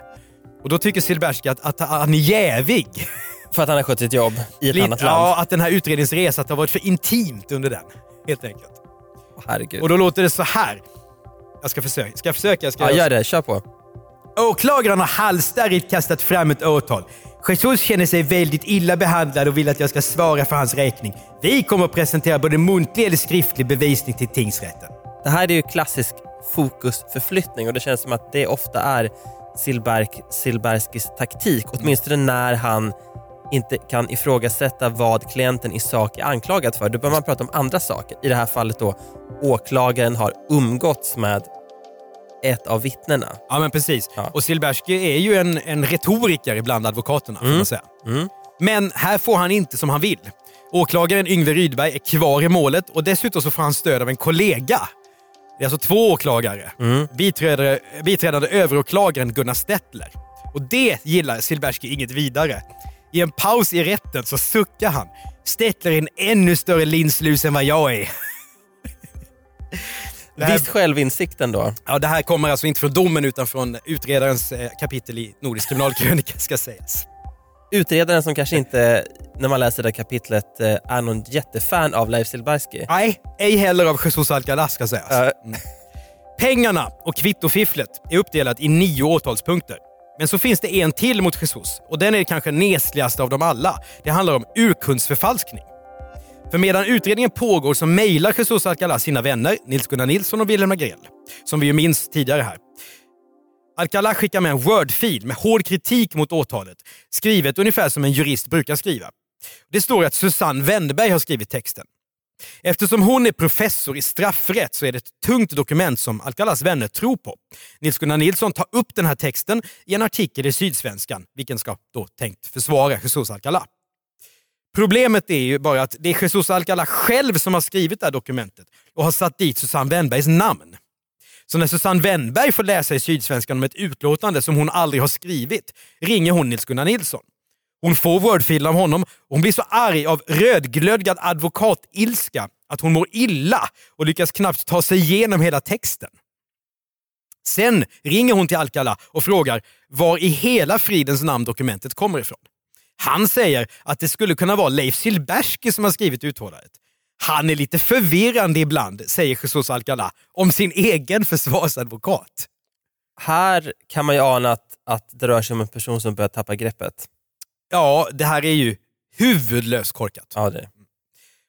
Speaker 1: Och då tycker Silbersky att, att han är jävig.
Speaker 2: För att han har skött sitt jobb i ett
Speaker 1: Lite-
Speaker 2: annat land.
Speaker 1: Ja, att den här utredningsresan har varit för intimt under den. Helt enkelt.
Speaker 2: Herregud.
Speaker 1: Och då låter det så här. Jag ska försöka. Ska jag försöka? Ska
Speaker 2: Ja,
Speaker 1: jag...
Speaker 2: gör det. Kör på.
Speaker 1: Åklagaren har halsstarrigt kastat fram ett åtal. Jesus känner sig väldigt illa behandlad och vill att jag ska svara för hans räkning. Vi kommer att presentera både muntlig eller skriftlig bevisning till tingsrätten.
Speaker 2: Det här är ju klassisk fokusförflyttning och det känns som att det ofta är Silberg, Silberskis taktik. Åtminstone när han inte kan ifrågasätta vad klienten i sak är anklagad för. Då bör man prata om andra saker. I det här fallet då åklagaren har umgåtts med ett av vittnena.
Speaker 1: Ja, men precis. Och Silbersky är ju en, en retoriker bland advokaterna, får man säga. Men här får han inte som han vill. Åklagaren Yngve Rydberg är kvar i målet och dessutom så får han stöd av en kollega. Det är alltså två åklagare. Biträdare, biträdande överåklagaren Gunnar Stettler. Och det gillar Silbersky inget vidare. I en paus i rätten så suckar han. Stettler är en ännu större linslus än vad jag är. Här-
Speaker 2: Viss självinsikt ändå.
Speaker 1: Ja, det här kommer alltså inte från domen utan från utredarens eh, kapitel i Nordisk kriminalkrönika ska sägas.
Speaker 2: Utredaren som kanske inte, när man läser det kapitlet, eh, är någon jättefan av Leif Silbersky.
Speaker 1: Nej, ej heller av Jesus Alcalá ska sägas. Mm. Pengarna och kvittofifflet är uppdelat i nio åtalspunkter. Men så finns det en till mot Jesus och den är kanske nesligaste av dem alla. Det handlar om urkundsförfalskning. För medan utredningen pågår så mejlar Jesus Alcalá sina vänner Nils-Gunnar Nilsson och Wilhelm Agrell, som vi ju minns tidigare här. Alcalá skickar med en word-fil med hård kritik mot åtalet, skrivet ungefär som en jurist brukar skriva. Det står att Susanne Wennerberg har skrivit texten. Eftersom hon är professor i straffrätt så är det ett tungt dokument som Alcalas vänner tror på. Nils-Gunnar Nilsson tar upp den här texten i en artikel i Sydsvenskan, vilken ska då tänkt försvara Jesus Alcalá. Problemet är ju bara att det är Jesus Alcala själv som har skrivit det här dokumentet och har satt dit Susanne Wennbergs namn. Så när Susanne Wennberg får läsa i Sydsvenskan om ett utlåtande som hon aldrig har skrivit ringer hon Nils-Gunnar Nilsson. Hon får wordfilen av honom och hon blir så arg av rödglödgad advokatilska att hon mår illa och lyckas knappt ta sig igenom hela texten. Sen ringer hon till Alcala och frågar var i hela fridens namn dokumentet kommer ifrån. Han säger att det skulle kunna vara Leif Silbersky som har skrivit uttalandet. Han är lite förvirrande ibland, säger Jesus Alcala om sin egen försvarsadvokat.
Speaker 2: Här kan man ju ana att, att det rör sig om en person som börjar tappa greppet.
Speaker 1: Ja, det här är ju huvudlöst korkat.
Speaker 2: Ja, det.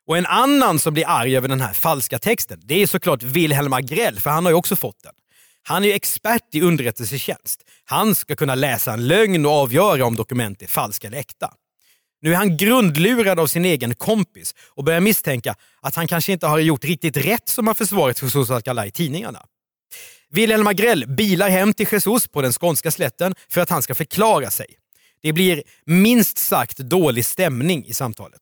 Speaker 1: Och en annan som blir arg över den här falska texten, det är såklart Wilhelm Agrell, för han har ju också fått den. Han är ju expert i underrättelsetjänst. Han ska kunna läsa en lögn och avgöra om dokument är falska eller äkta. Nu är han grundlurad av sin egen kompis och börjar misstänka att han kanske inte har gjort riktigt rätt som har försvarat Jesus Alcalá i tidningarna. Wilhelm Agrell bilar hem till Jesus på den skånska slätten för att han ska förklara sig. Det blir minst sagt dålig stämning i samtalet.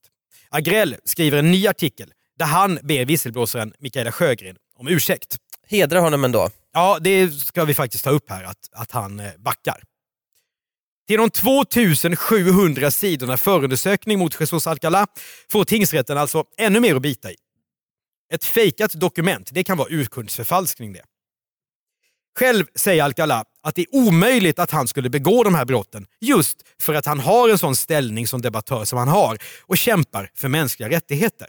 Speaker 1: Agrell skriver en ny artikel där han ber visselblåsaren Mikaela Sjögren om ursäkt.
Speaker 2: Hedrar honom ändå.
Speaker 1: Ja, det ska vi faktiskt ta upp här, att, att han eh, backar. Till de 2700 sidorna förundersökning mot Jesus Alcalá får tingsrätten alltså ännu mer att bita i. Ett fejkat dokument, det kan vara urkundsförfalskning det. Själv säger Alcalá att det är omöjligt att han skulle begå de här brotten just för att han har en sån ställning som debattör som han har och kämpar för mänskliga rättigheter.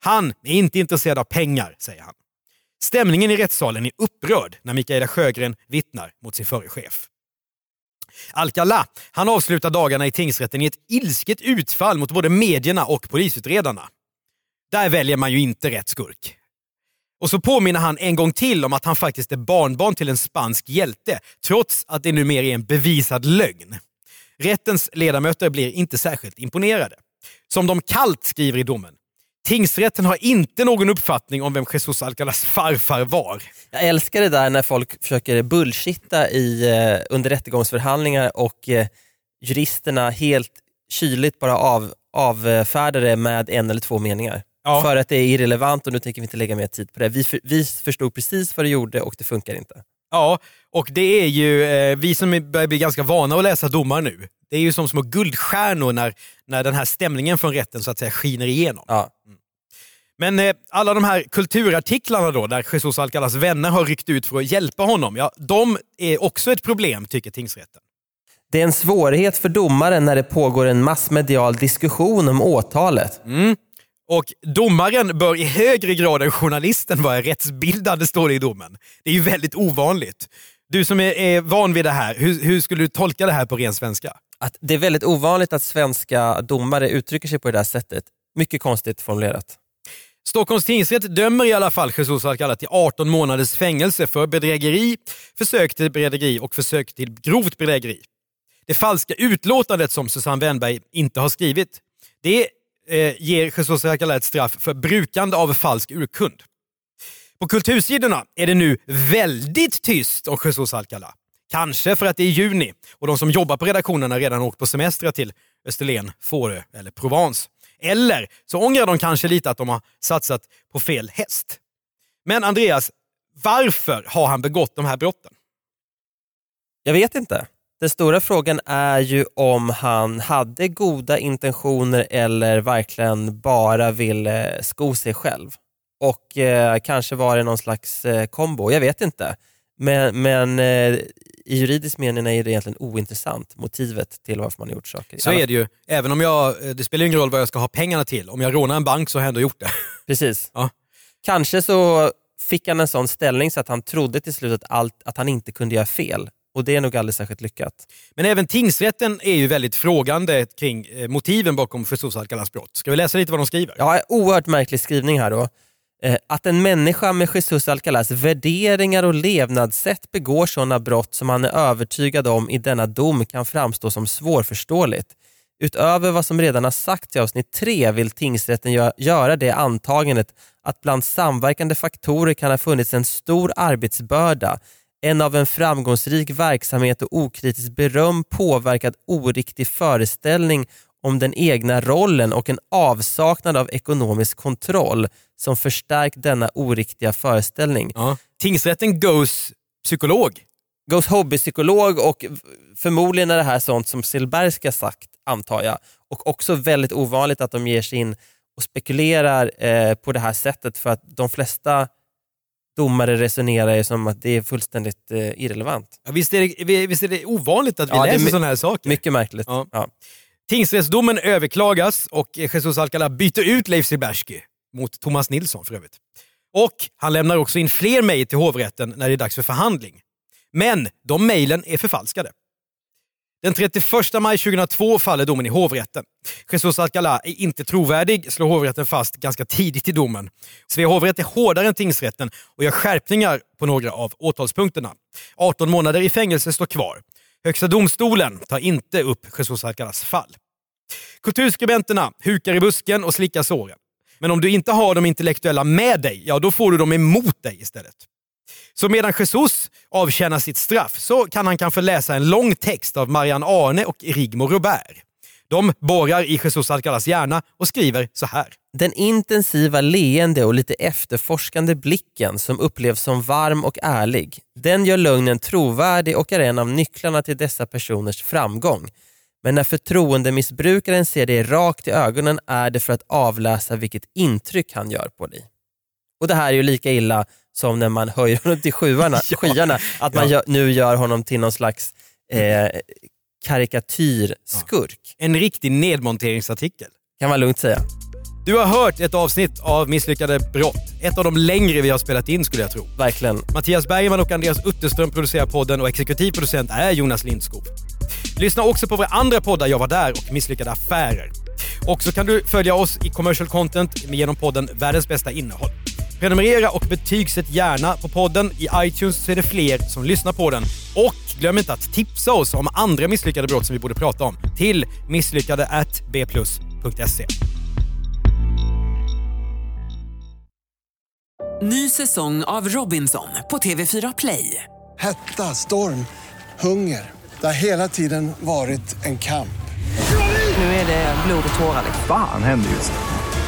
Speaker 1: Han är inte intresserad av pengar, säger han. Stämningen i rättssalen är upprörd när Mikaela Sjögren vittnar mot sin förre chef. Alcalá han avslutar dagarna i tingsrätten i ett ilsket utfall mot både medierna och polisutredarna. Där väljer man ju inte rätt skurk. Och så påminner han en gång till om att han faktiskt är barnbarn till en spansk hjälte, trots att det numera är en bevisad lögn. Rättens ledamöter blir inte särskilt imponerade. Som de kallt skriver i domen. Tingsrätten har inte någon uppfattning om vem Jesus Alcalas farfar var.
Speaker 2: Jag älskar det där när folk försöker bullshitta i, eh, under rättegångsförhandlingar och eh, juristerna helt kyligt bara av, avfärdar det med en eller två meningar.
Speaker 1: Ja.
Speaker 2: För att det är irrelevant och nu tänker vi inte lägga mer tid på det. Vi, för, vi förstod precis vad det gjorde och det funkar inte.
Speaker 1: Ja, och det är ju eh, vi som börjar bli ganska vana att läsa domar nu. Det är ju som små guldstjärnor när, när den här stämningen från rätten så att säga skiner igenom.
Speaker 2: Ja.
Speaker 1: Men eh, alla de här kulturartiklarna då, där Jesus Alcalas vänner har ryckt ut för att hjälpa honom, ja, de är också ett problem tycker tingsrätten.
Speaker 2: Det är en svårighet för domaren när det pågår en massmedial diskussion om åtalet.
Speaker 1: Mm. Och domaren bör i högre grad än journalisten vara rättsbildande, står det i domen. Det är ju väldigt ovanligt. Du som är, är van vid det här, hur, hur skulle du tolka det här på ren svenska?
Speaker 2: Att det är väldigt ovanligt att svenska domare uttrycker sig på det där sättet. Mycket konstigt formulerat.
Speaker 1: Stockholms tingsrätt dömer i alla fall Jesus Alcalá till 18 månaders fängelse för bedrägeri, försök till bedrägeri och försök till grovt bedrägeri. Det falska utlåtandet som Susanne Wennberg inte har skrivit, det eh, ger Jesus Alcalá ett straff för brukande av falsk urkund. På kultursidorna är det nu väldigt tyst om Jesus Alcalá. Kanske för att det är juni och de som jobbar på redaktionerna redan åkt på semestrar till Österlen, Fårö eller Provence. Eller så ångrar de kanske lite att de har satsat på fel häst. Men Andreas, varför har han begått de här brotten?
Speaker 2: Jag vet inte. Den stora frågan är ju om han hade goda intentioner eller verkligen bara ville sko sig själv. Och eh, kanske var det någon slags eh, kombo, jag vet inte. Men, men eh, i juridisk mening är det egentligen ointressant, motivet till varför man har gjort saker.
Speaker 1: Så är det ju. Även om jag, eh, det spelar ingen roll vad jag ska ha pengarna till. Om jag rånar en bank så har jag ändå gjort det.
Speaker 2: Precis.
Speaker 1: Ja.
Speaker 2: Kanske så fick han en sån ställning så att han trodde till slut att, allt, att han inte kunde göra fel. Och det är nog aldrig särskilt lyckat.
Speaker 1: Men även tingsrätten är ju väldigt frågande kring eh, motiven bakom Jesus Alcalas brott. Ska vi läsa lite vad de skriver?
Speaker 2: Ja, oerhört märklig skrivning här då. Eh, att en människa med Jesus Alcalas värderingar och levnadssätt begår sådana brott som han är övertygad om i denna dom kan framstå som svårförståeligt. Utöver vad som redan har sagts i avsnitt 3 vill tingsrätten göra det antagandet att bland samverkande faktorer kan ha funnits en stor arbetsbörda, en av en framgångsrik verksamhet och okritiskt beröm påverkad oriktig föreställning om den egna rollen och en avsaknad av ekonomisk kontroll som förstärkt denna oriktiga föreställning.
Speaker 1: Ja. Tingsrätten goes psykolog.
Speaker 2: Goes hobbypsykolog och förmodligen är det här sånt som Silberg ska sagt antar jag. Och också väldigt ovanligt att de ger sig in och spekulerar eh, på det här sättet för att de flesta domare resonerar ju som att det är fullständigt eh, irrelevant.
Speaker 1: Ja, visst, är det, visst är det ovanligt att vi
Speaker 2: Ja,
Speaker 1: läser sådana här saker?
Speaker 2: Mycket märkligt.
Speaker 1: Ja.
Speaker 2: Ja.
Speaker 1: Tingsrättsdomen överklagas och Jesus Alcala byter ut Leif Silbersky mot Thomas Nilsson för övrigt. Och han lämnar också in fler mejl till hovrätten när det är dags för förhandling. Men de mejlen är förfalskade. Den 31 maj 2002 faller domen i hovrätten. Jesus Alcala är inte trovärdig, slår hovrätten fast ganska tidigt i domen. Svea hovrätt är hårdare än tingsrätten och gör skärpningar på några av åtalspunkterna. 18 månader i fängelse står kvar. Högsta domstolen tar inte upp Jesus Alcaraz fall. Kulturskribenterna hukar i busken och slickar såren. Men om du inte har de intellektuella med dig, ja då får du dem emot dig istället. Så medan Jesus avtjänar sitt straff så kan han kanske läsa en lång text av Marianne Arne och Rigmor Robert. De borrar i Jesus Alcalas hjärna och skriver så här.
Speaker 2: Den intensiva leende och lite efterforskande blicken som upplevs som varm och ärlig, den gör lögnen trovärdig och är en av nycklarna till dessa personers framgång. Men när förtroendemissbrukaren ser dig rakt i ögonen är det för att avläsa vilket intryck han gör på dig. Och Det här är ju lika illa som när man höjer honom till sjuarna, skyarna, att man
Speaker 1: Ja.
Speaker 2: gör, nu gör honom till någon slags eh, karikatyrskurk.
Speaker 1: En riktig nedmonteringsartikel.
Speaker 2: Kan man lugnt säga.
Speaker 1: Du har hört ett avsnitt av Misslyckade brott. Ett av de längre vi har spelat in skulle jag tro.
Speaker 2: Verkligen.
Speaker 1: Mattias Bergman och Andreas Utterström producerar podden och exekutiv producent är Jonas Lindskog. Lyssna också på våra andra poddar Jag var där och Misslyckade affärer. Och så kan du följa oss i commercial content genom podden Världens bästa innehåll. Prenumerera och betygsätt gärna på podden. I iTunes så är det fler som lyssnar på den. Och glöm inte att tipsa oss om andra misslyckade brott som vi borde prata om till misslyckade@bplus.se.
Speaker 3: Ny säsong av Robinson på TV4 Play.
Speaker 4: Hetta, storm, hunger. Det har hela tiden varit en kamp.
Speaker 3: Nu är det blod och tårar.
Speaker 9: Fan händer just